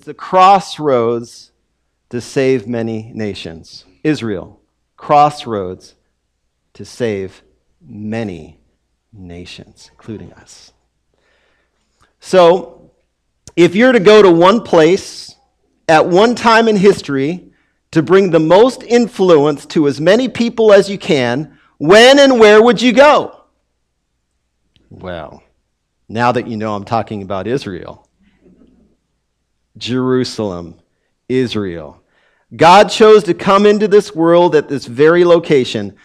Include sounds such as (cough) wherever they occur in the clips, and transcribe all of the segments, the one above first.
the crossroads to save many nations. Israel, crossroads to save many nations, including us. So, if you're to go to one place at one time in history to bring the most influence to as many people as you can, when and where would you go? Well, now that you know I'm talking about Israel, Jerusalem, Israel. God chose to come into this world at this very location.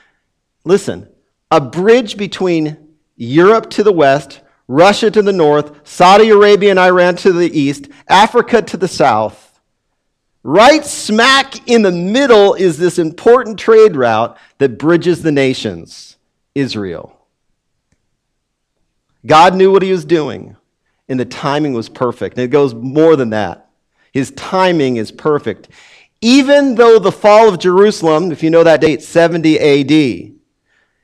Listen, a bridge between Europe to the west, Russia to the north, Saudi Arabia and Iran to the east, Africa to the south. Right smack in the middle is this important trade route that bridges the nations Israel. God knew what he was doing, and the timing was perfect. And it goes more than that. His timing is perfect. Even though the fall of Jerusalem, if you know that date, 70 AD,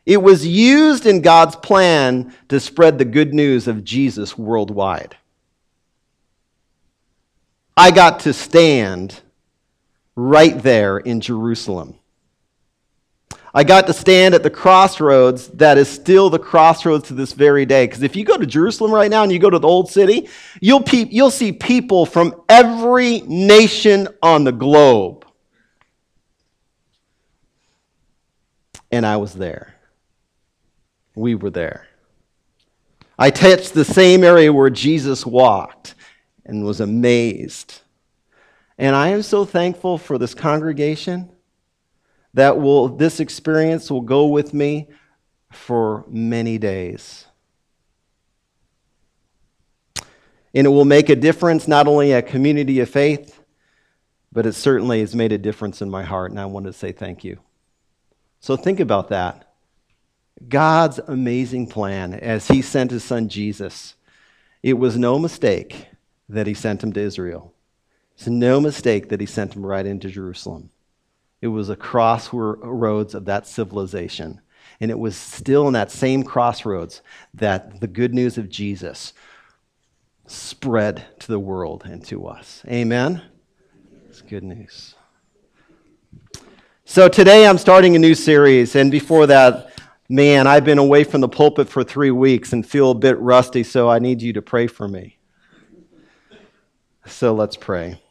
it was used in God's plan to spread the good news of Jesus worldwide. I got to stand right there in Jerusalem. I got to stand at the crossroads that is still the crossroads to this very day. Because if you go to Jerusalem right now and you go to the old city, you'll, you'll see people from every nation on the globe. And I was there. We were there. I touched the same area where Jesus walked and was amazed. And I am so thankful for this congregation that will this experience will go with me for many days. And it will make a difference not only at community of faith, but it certainly has made a difference in my heart, and I want to say thank you. So think about that. God's amazing plan as He sent His Son Jesus. It was no mistake that He sent Him to Israel. It's no mistake that He sent Him right into Jerusalem. It was a crossroads of that civilization. And it was still in that same crossroads that the good news of Jesus spread to the world and to us. Amen? It's good news. So today I'm starting a new series, and before that, man, I've been away from the pulpit for three weeks and feel a bit rusty, so I need you to pray for me. So let's pray.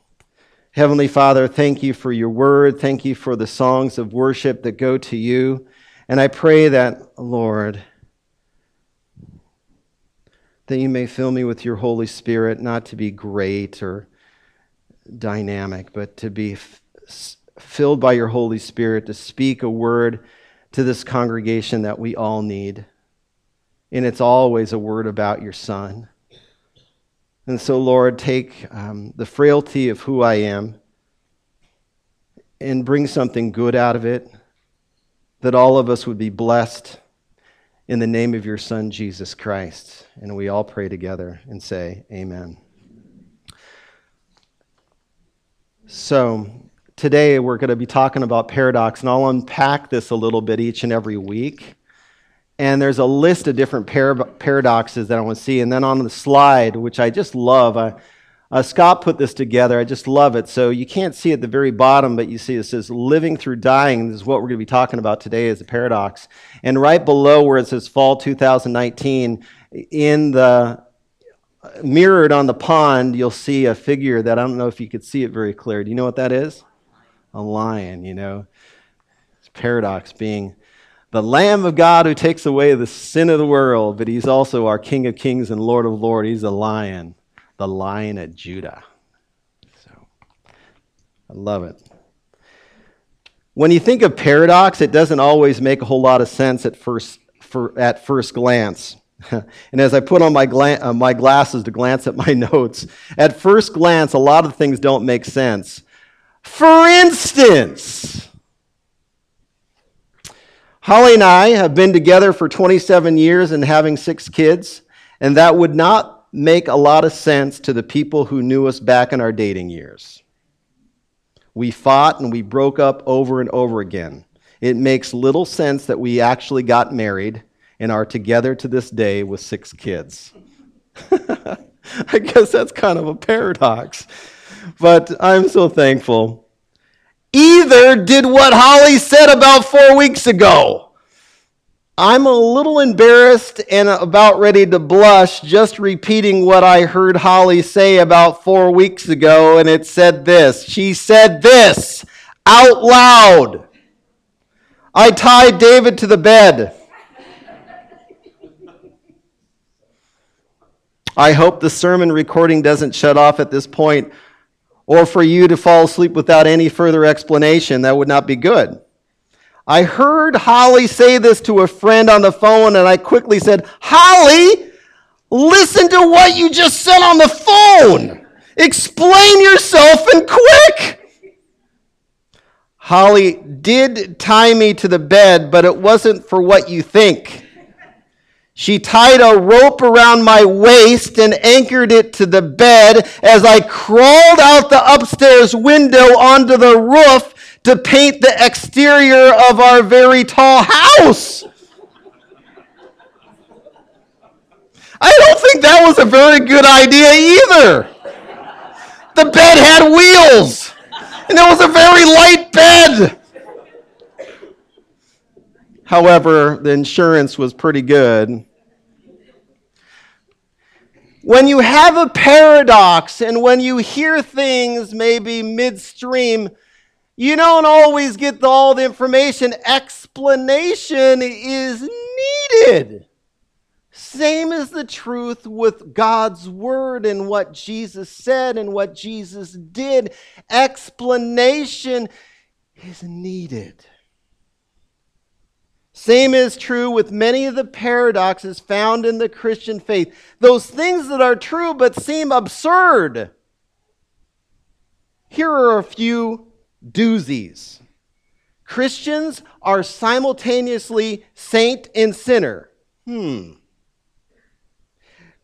Heavenly Father, thank you for your word. Thank you for the songs of worship that go to you. And I pray that, Lord, that you may fill me with your Holy Spirit, not to be great or dynamic, but to be f- filled by your Holy Spirit to speak a word to this congregation that we all need. And it's always a word about your Son. And so, Lord, take um, the frailty of who I am and bring something good out of it, that all of us would be blessed in the name of your Son, Jesus Christ. And we all pray together and say, Amen. So, today we're going to be talking about paradox, and I'll unpack this a little bit each and every week and there's a list of different par- paradoxes that I want to see. And then on the slide, which I just love, uh, uh, Scott put this together. I just love it. So you can't see at the very bottom, but you see it says living through dying. This is what we're going to be talking about today as a paradox. And right below where it says fall 2019, in the mirrored on the pond, you'll see a figure that I don't know if you could see it very clear. Do you know what that is? A lion, you know. It's paradox being the Lamb of God who takes away the sin of the world, but he's also our King of kings and Lord of lords. He's the lion, the lion of Judah. So I love it. When you think of paradox, it doesn't always make a whole lot of sense at first, for, at first glance. (laughs) and as I put on my, gla- uh, my glasses to glance at my (laughs) notes, at first glance, a lot of things don't make sense. For instance, Holly and I have been together for 27 years and having six kids, and that would not make a lot of sense to the people who knew us back in our dating years. We fought and we broke up over and over again. It makes little sense that we actually got married and are together to this day with six kids. (laughs) I guess that's kind of a paradox. but I'm so thankful. Either did what Holly said about four weeks ago. I'm a little embarrassed and about ready to blush just repeating what I heard Holly say about four weeks ago, and it said this. She said this out loud I tied David to the bed. I hope the sermon recording doesn't shut off at this point, or for you to fall asleep without any further explanation. That would not be good. I heard Holly say this to a friend on the phone, and I quickly said, Holly, listen to what you just said on the phone. Explain yourself and quick. Holly did tie me to the bed, but it wasn't for what you think. She tied a rope around my waist and anchored it to the bed as I crawled out the upstairs window onto the roof to paint the exterior of our very tall house. I don't think that was a very good idea either. The bed had wheels, and it was a very light bed. However, the insurance was pretty good. When you have a paradox and when you hear things maybe midstream, you don't always get all the information. Explanation is needed. Same is the truth with God's word and what Jesus said and what Jesus did. Explanation is needed. Same is true with many of the paradoxes found in the Christian faith. Those things that are true but seem absurd. Here are a few doozies. Christians are simultaneously saint and sinner. Hmm.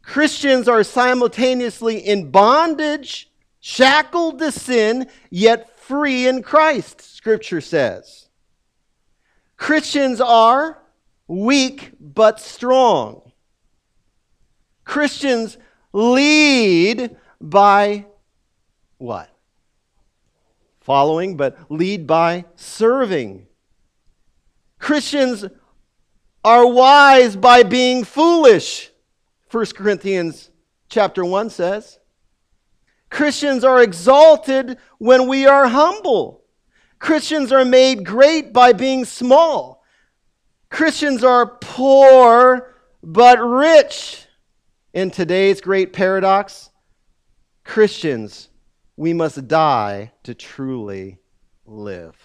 Christians are simultaneously in bondage, shackled to sin, yet free in Christ, Scripture says. Christians are weak but strong. Christians lead by what? Following, but lead by serving. Christians are wise by being foolish. 1 Corinthians chapter 1 says. Christians are exalted when we are humble. Christians are made great by being small. Christians are poor but rich. In today's great paradox, Christians, we must die to truly live.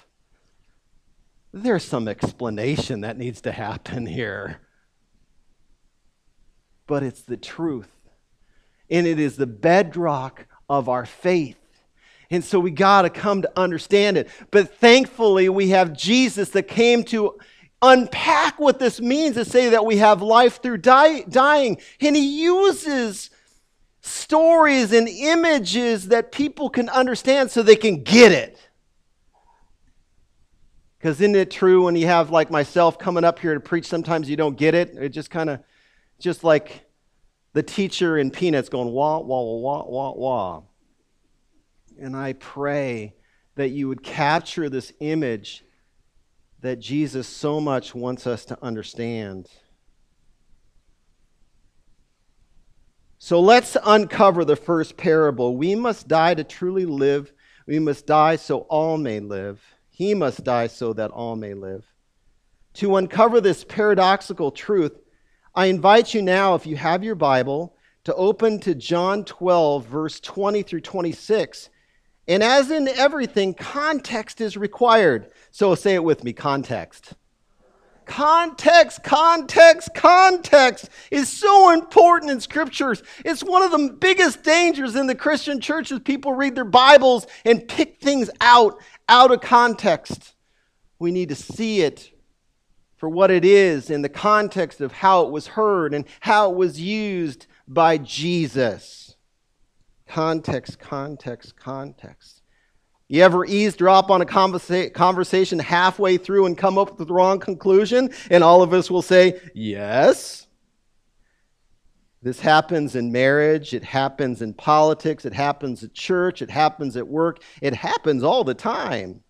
There's some explanation that needs to happen here. But it's the truth. And it is the bedrock of our faith. And so we got to come to understand it. But thankfully, we have Jesus that came to unpack what this means to say that we have life through die, dying. And he uses stories and images that people can understand so they can get it. Because isn't it true when you have, like myself, coming up here to preach, sometimes you don't get it? It just kind of, just like the teacher in Peanuts going wah, wah, wah, wah, wah. And I pray that you would capture this image that Jesus so much wants us to understand. So let's uncover the first parable. We must die to truly live. We must die so all may live. He must die so that all may live. To uncover this paradoxical truth, I invite you now, if you have your Bible, to open to John 12, verse 20 through 26. And as in everything, context is required. So say it with me context. Context, context, context is so important in scriptures. It's one of the biggest dangers in the Christian church is people read their Bibles and pick things out out of context. We need to see it for what it is in the context of how it was heard and how it was used by Jesus. Context, context, context. You ever eavesdrop on a conversa- conversation halfway through and come up with the wrong conclusion? And all of us will say, yes. This happens in marriage, it happens in politics, it happens at church, it happens at work, it happens all the time.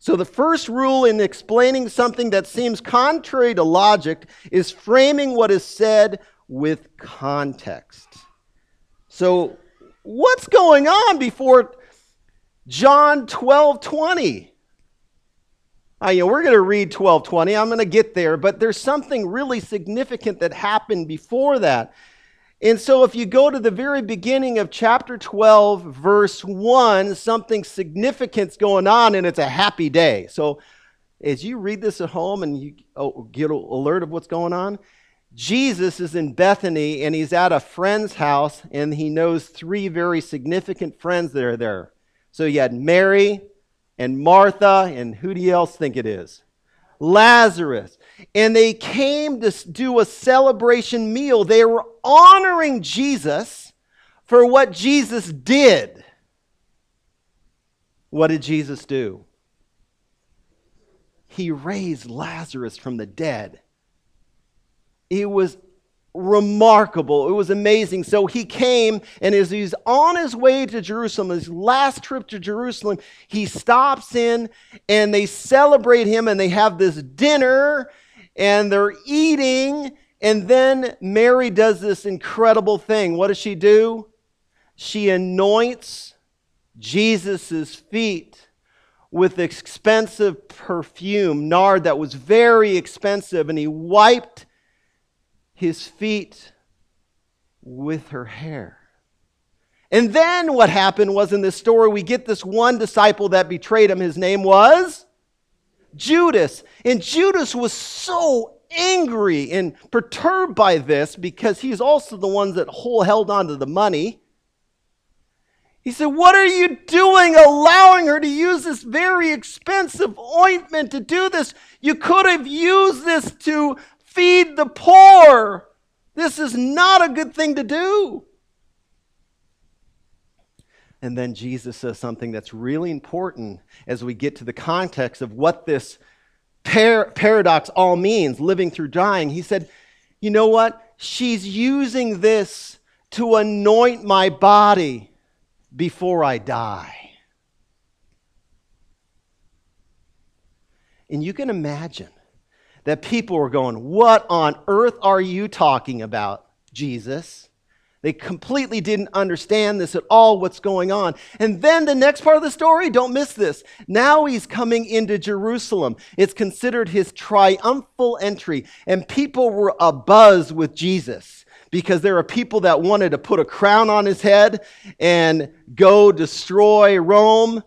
So, the first rule in explaining something that seems contrary to logic is framing what is said with context. So, what's going on before John 12 20? Uh, you know, we're going to read 1220. I'm going to get there, but there's something really significant that happened before that. And so, if you go to the very beginning of chapter 12, verse 1, something significant's going on, and it's a happy day. So, as you read this at home and you oh, get alert of what's going on, Jesus is in Bethany and he's at a friend's house, and he knows three very significant friends that are there. So, you had Mary and Martha, and who do you else think it is? Lazarus. And they came to do a celebration meal. They were honoring Jesus for what Jesus did. What did Jesus do? He raised Lazarus from the dead. It was remarkable. It was amazing. So he came, and as he's on his way to Jerusalem, his last trip to Jerusalem, he stops in and they celebrate him and they have this dinner and they're eating. And then Mary does this incredible thing. What does she do? She anoints Jesus' feet with expensive perfume, nard that was very expensive, and he wiped his feet with her hair. And then what happened was in this story, we get this one disciple that betrayed him. His name was Judas. And Judas was so angry and perturbed by this because he's also the one that held on to the money. He said, What are you doing allowing her to use this very expensive ointment to do this? You could have used this to feed the poor. This is not a good thing to do. And then Jesus says something that's really important as we get to the context of what this par- paradox all means living through dying. He said, You know what? She's using this to anoint my body before I die. And you can imagine that people were going, What on earth are you talking about, Jesus? They completely didn't understand this at all, what's going on. And then the next part of the story, don't miss this. Now he's coming into Jerusalem. It's considered his triumphal entry, and people were abuzz with Jesus because there are people that wanted to put a crown on his head and go destroy Rome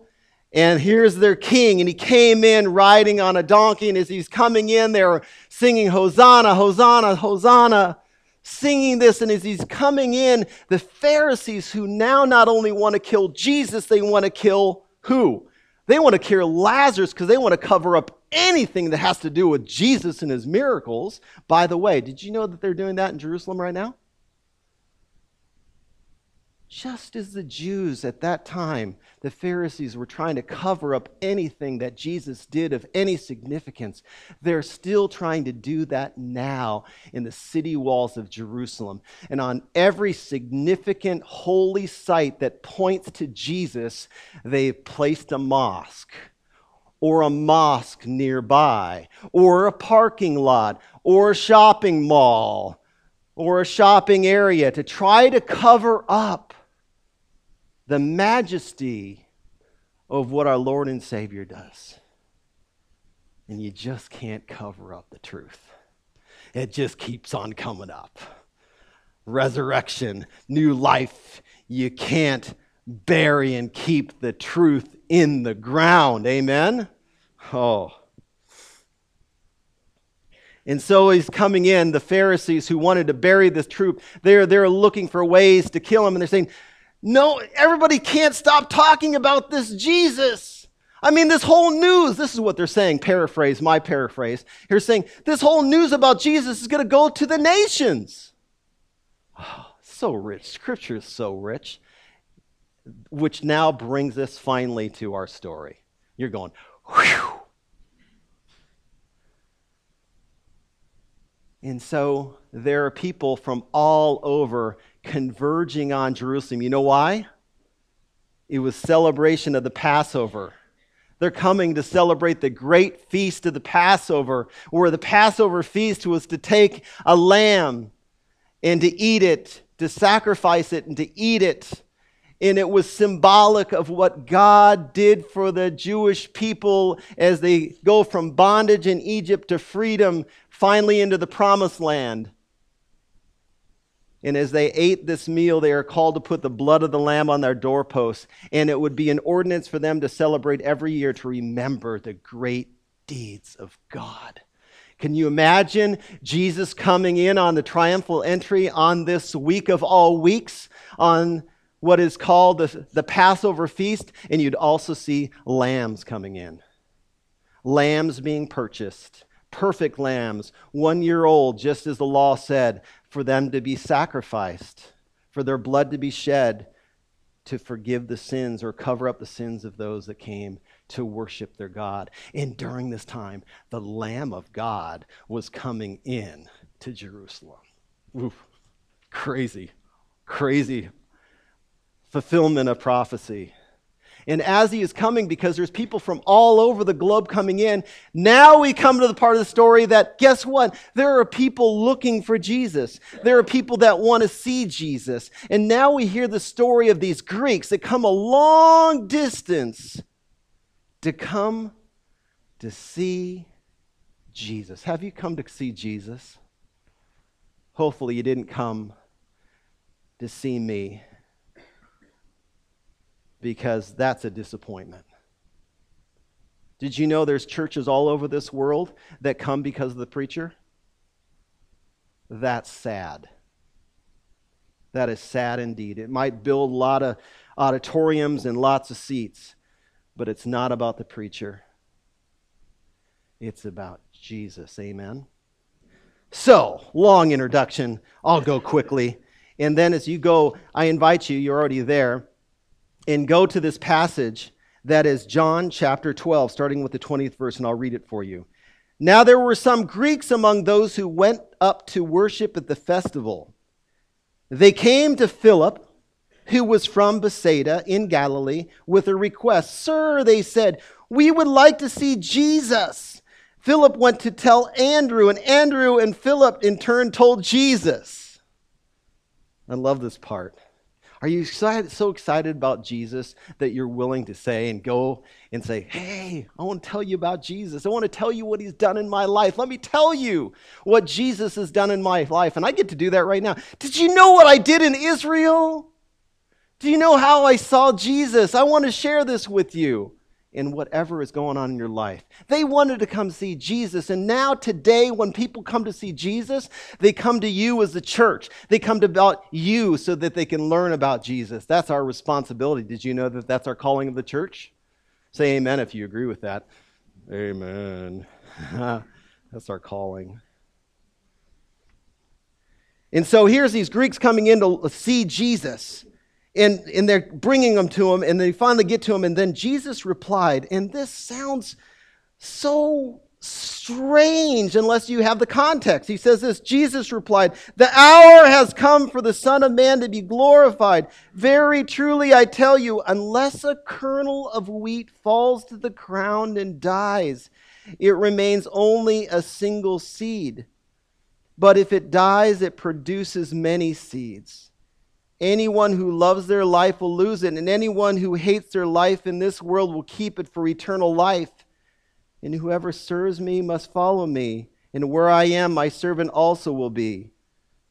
and here's their king. And he came in riding on a donkey. And as he's coming in, they're singing, Hosanna, Hosanna, Hosanna, singing this. And as he's coming in, the Pharisees, who now not only want to kill Jesus, they want to kill who? They want to kill Lazarus because they want to cover up anything that has to do with Jesus and his miracles. By the way, did you know that they're doing that in Jerusalem right now? Just as the Jews at that time, the Pharisees were trying to cover up anything that Jesus did of any significance, they're still trying to do that now in the city walls of Jerusalem. And on every significant holy site that points to Jesus, they've placed a mosque or a mosque nearby, or a parking lot, or a shopping mall, or a shopping area to try to cover up the majesty of what our Lord and Savior does. And you just can't cover up the truth. It just keeps on coming up. Resurrection, new life. You can't bury and keep the truth in the ground. Amen? Oh. And so he's coming in, the Pharisees who wanted to bury this truth, they're, they're looking for ways to kill him. And they're saying, no, everybody can't stop talking about this Jesus. I mean, this whole news, this is what they're saying, paraphrase, my paraphrase. Here saying, this whole news about Jesus is going to go to the nations. Oh, so rich. Scripture is so rich. Which now brings us finally to our story. You're going, whew. And so there are people from all over converging on Jerusalem. You know why? It was celebration of the Passover. They're coming to celebrate the great feast of the Passover, where the Passover feast was to take a lamb and to eat it, to sacrifice it and to eat it. And it was symbolic of what God did for the Jewish people as they go from bondage in Egypt to freedom, finally into the promised land. And as they ate this meal, they are called to put the blood of the Lamb on their doorposts. And it would be an ordinance for them to celebrate every year to remember the great deeds of God. Can you imagine Jesus coming in on the triumphal entry on this week of all weeks, on what is called the, the Passover feast? And you'd also see lambs coming in. Lambs being purchased, perfect lambs, one year old, just as the law said, for them to be sacrificed, for their blood to be shed to forgive the sins or cover up the sins of those that came to worship their God. And during this time, the Lamb of God was coming in to Jerusalem. Oof, crazy, crazy fulfillment of prophecy. And as he is coming, because there's people from all over the globe coming in, now we come to the part of the story that, guess what? There are people looking for Jesus. There are people that want to see Jesus. And now we hear the story of these Greeks that come a long distance to come to see Jesus. Have you come to see Jesus? Hopefully, you didn't come to see me because that's a disappointment. Did you know there's churches all over this world that come because of the preacher? That's sad. That is sad indeed. It might build a lot of auditoriums and lots of seats, but it's not about the preacher. It's about Jesus. Amen. So, long introduction. I'll go quickly. And then as you go, I invite you, you're already there and go to this passage that is John chapter 12, starting with the 20th verse, and I'll read it for you. Now there were some Greeks among those who went up to worship at the festival. They came to Philip, who was from Bethsaida in Galilee, with a request. Sir, they said, we would like to see Jesus. Philip went to tell Andrew, and Andrew and Philip in turn told Jesus. I love this part. Are you so excited about Jesus that you're willing to say and go and say, Hey, I want to tell you about Jesus. I want to tell you what he's done in my life. Let me tell you what Jesus has done in my life. And I get to do that right now. Did you know what I did in Israel? Do you know how I saw Jesus? I want to share this with you in whatever is going on in your life. They wanted to come see Jesus. And now, today, when people come to see Jesus, they come to you as the church. They come to about you so that they can learn about Jesus. That's our responsibility. Did you know that that's our calling of the church? Say amen if you agree with that. Amen. (laughs) that's our calling. And so here's these Greeks coming in to see Jesus and, and they're bringing them to him, and they finally get to him, and then Jesus replied, and this sounds so strange unless you have the context. He says this Jesus replied, The hour has come for the Son of Man to be glorified. Very truly, I tell you, unless a kernel of wheat falls to the ground and dies, it remains only a single seed. But if it dies, it produces many seeds. Anyone who loves their life will lose it, and anyone who hates their life in this world will keep it for eternal life. And whoever serves me must follow me, and where I am, my servant also will be.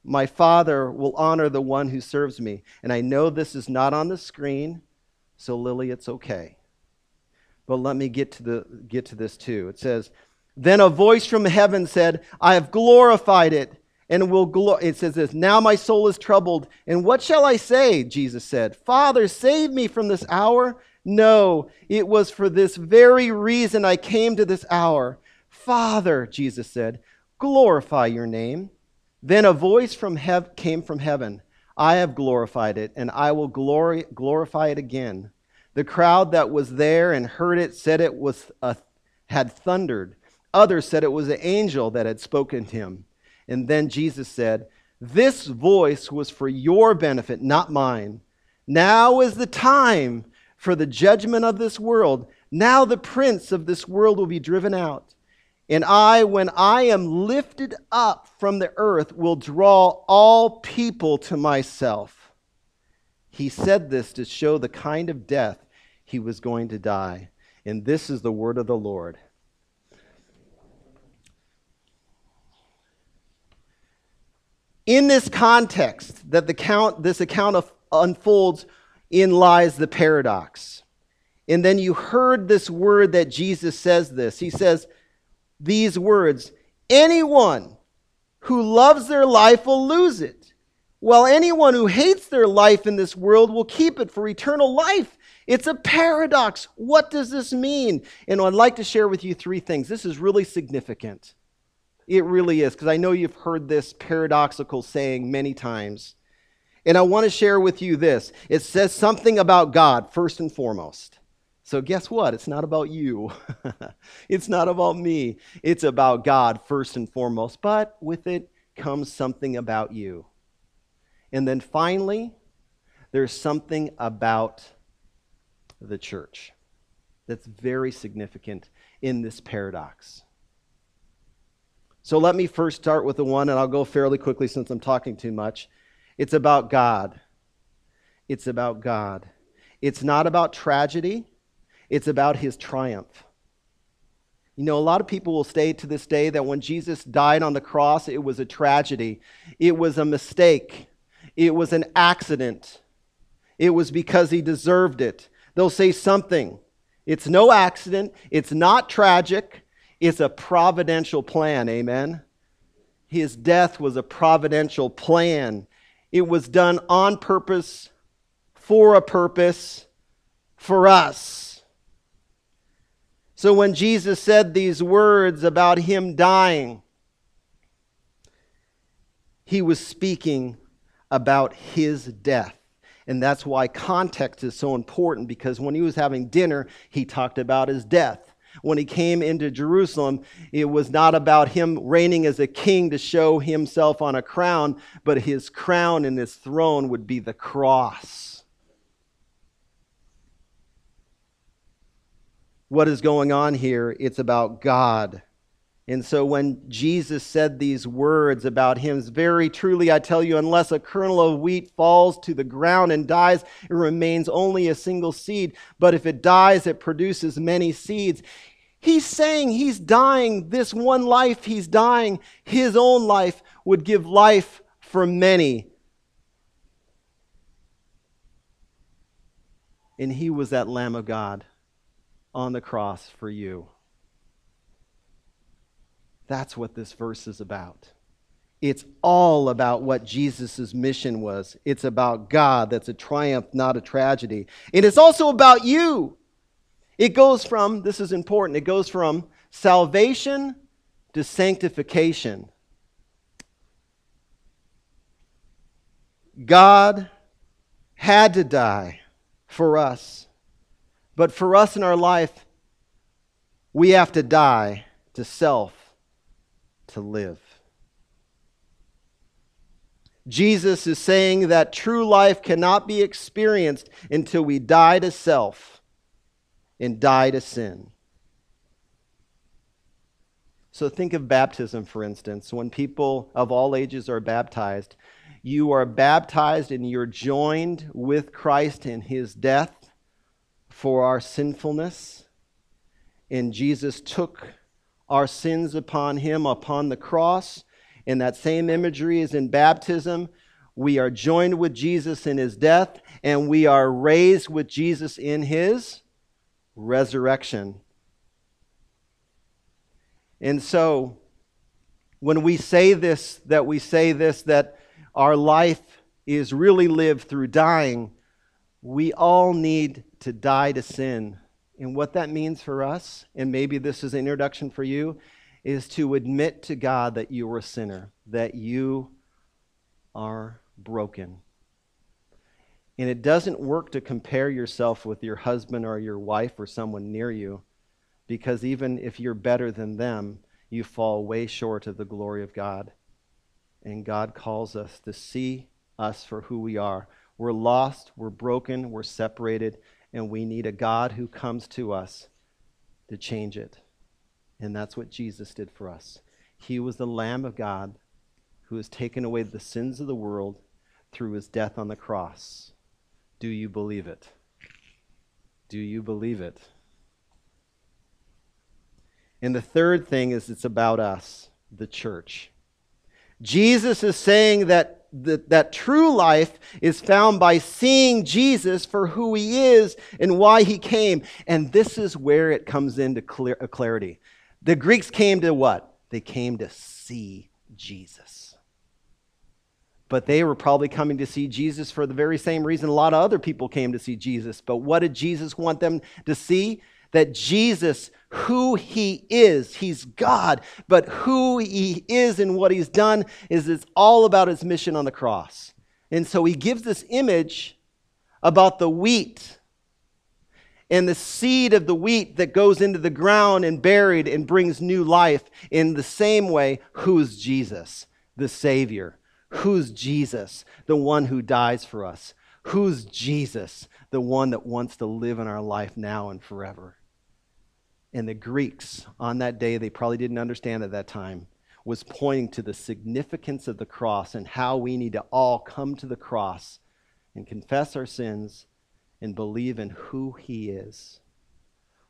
My Father will honor the one who serves me. And I know this is not on the screen, so Lily, it's okay. But let me get to, the, get to this too. It says, Then a voice from heaven said, I have glorified it and will glo- it says this now my soul is troubled and what shall i say? Jesus said father save me from this hour. No it was for this very reason i came to this hour. Father jesus said glorify your name. Then a voice from hev- came from heaven. I have glorified it and i will glory- glorify it again. The crowd that was there and heard it said it was a, had thundered. Others said it was an angel that had spoken to him And then Jesus said, This voice was for your benefit, not mine. Now is the time for the judgment of this world. Now the prince of this world will be driven out. And I, when I am lifted up from the earth, will draw all people to myself. He said this to show the kind of death he was going to die. And this is the word of the Lord. In this context that the count, this account of, unfolds in lies the paradox. And then you heard this word that Jesus says this. He says, these words Anyone who loves their life will lose it, while anyone who hates their life in this world will keep it for eternal life. It's a paradox. What does this mean? And I'd like to share with you three things. This is really significant. It really is, because I know you've heard this paradoxical saying many times. And I want to share with you this it says something about God, first and foremost. So, guess what? It's not about you. (laughs) it's not about me. It's about God first and foremost. But with it comes something about you. And then finally, there's something about the church that's very significant in this paradox. So, let me first start with the one, and I'll go fairly quickly since I'm talking too much. It's about God. It's about God. It's not about tragedy. It's about his triumph. You know, a lot of people will say to this day that when Jesus died on the cross, it was a tragedy. It was a mistake. It was an accident. It was because he deserved it. They'll say something. It's no accident. It's not tragic. It's a providential plan. Amen. His death was a providential plan. It was done on purpose, for a purpose, for us. So when Jesus said these words about him dying, he was speaking about his death. And that's why context is so important because when he was having dinner, he talked about his death. When he came into Jerusalem, it was not about him reigning as a king to show himself on a crown, but his crown and his throne would be the cross. what is going on here. It's about God. And so when Jesus said these words about him, very truly I tell you, unless a kernel of wheat falls to the ground and dies, it remains only a single seed. But if it dies, it produces many seeds. He's saying he's dying. This one life he's dying, his own life would give life for many. And he was that Lamb of God on the cross for you. That's what this verse is about. It's all about what Jesus' mission was. It's about God. That's a triumph, not a tragedy. And it's also about you. It goes from, this is important, it goes from salvation to sanctification. God had to die for us. But for us in our life, we have to die to self to live. Jesus is saying that true life cannot be experienced until we die to self and die to sin. So think of baptism, for instance. When people of all ages are baptized, you are baptized and you're joined with Christ in his death for our sinfulness. And Jesus took our sins upon him upon the cross. And that same imagery is in baptism. We are joined with Jesus in his death, and we are raised with Jesus in his resurrection. And so, when we say this, that we say this, that our life is really lived through dying, we all need to die to sin. And what that means for us, and maybe this is an introduction for you, is to admit to God that you are a sinner, that you are broken. And it doesn't work to compare yourself with your husband or your wife or someone near you, because even if you're better than them, you fall way short of the glory of God. and God calls us to see us for who we are. We're lost, we're broken, we're separated, and we need a God who comes to us to change it. And that's what Jesus did for us. He was the Lamb of God who has taken away the sins of the world through his death on the cross. Do you believe it? Do you believe it? And the third thing is it's about us, the church. Jesus is saying that, that, that true life is found by seeing Jesus for who he is and why he came. And this is where it comes into clear, uh, clarity. The Greeks came to what? They came to see Jesus. But they were probably coming to see Jesus for the very same reason a lot of other people came to see Jesus. But what did Jesus want them to see? That Jesus, who he is, he's God, but who he is and what he's done is it's all about his mission on the cross. And so he gives this image about the wheat and the seed of the wheat that goes into the ground and buried and brings new life in the same way who's jesus the savior who's jesus the one who dies for us who's jesus the one that wants to live in our life now and forever and the greeks on that day they probably didn't understand at that time was pointing to the significance of the cross and how we need to all come to the cross and confess our sins and believe in who He is,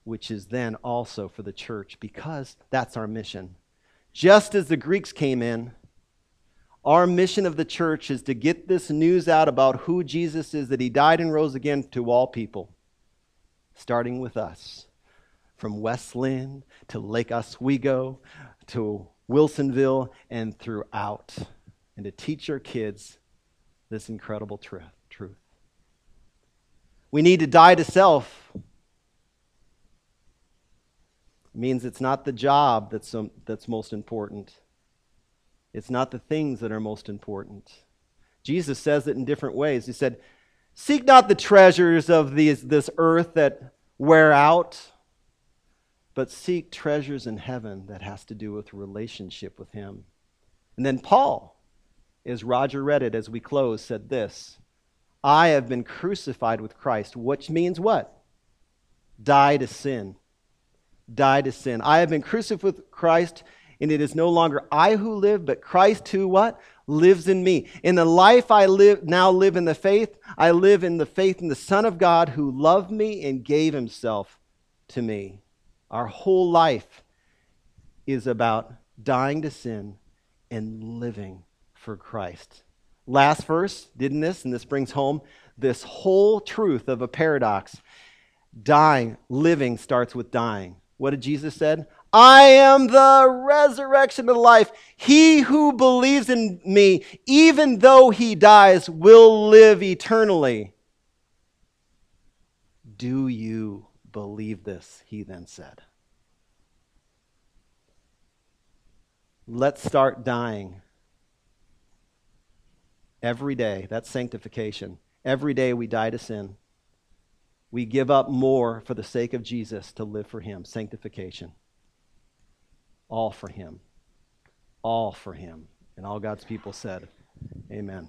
which is then also for the church, because that's our mission. Just as the Greeks came in, our mission of the church is to get this news out about who Jesus is, that He died and rose again to all people, starting with us. From West Linn to Lake Oswego to Wilsonville and throughout, and to teach our kids this incredible truth. We need to die to self. It means it's not the job that's, um, that's most important. It's not the things that are most important. Jesus says it in different ways. He said, Seek not the treasures of these, this earth that wear out, but seek treasures in heaven that has to do with relationship with Him. And then Paul, as Roger read it as we close, said this I have been crucified with Christ, which means what? Die to sin. Die to sin. I have been crucified with Christ, and it is no longer I who live, but Christ who what? Lives in me. In the life I live now live in the faith, I live in the faith in the Son of God who loved me and gave himself to me. Our whole life is about dying to sin and living for Christ. Last verse, didn't this? And this brings home this whole truth of a paradox. Dying, living starts with dying. What did Jesus said? I am the resurrection of life. He who believes in me, even though he dies, will live eternally. Do you believe this? He then said. Let's start dying Every day. That's sanctification. Every day we die to sin. We give up more for the sake of Jesus to live for Him. Sanctification. All for Him. All for Him. And all God's people said, Amen.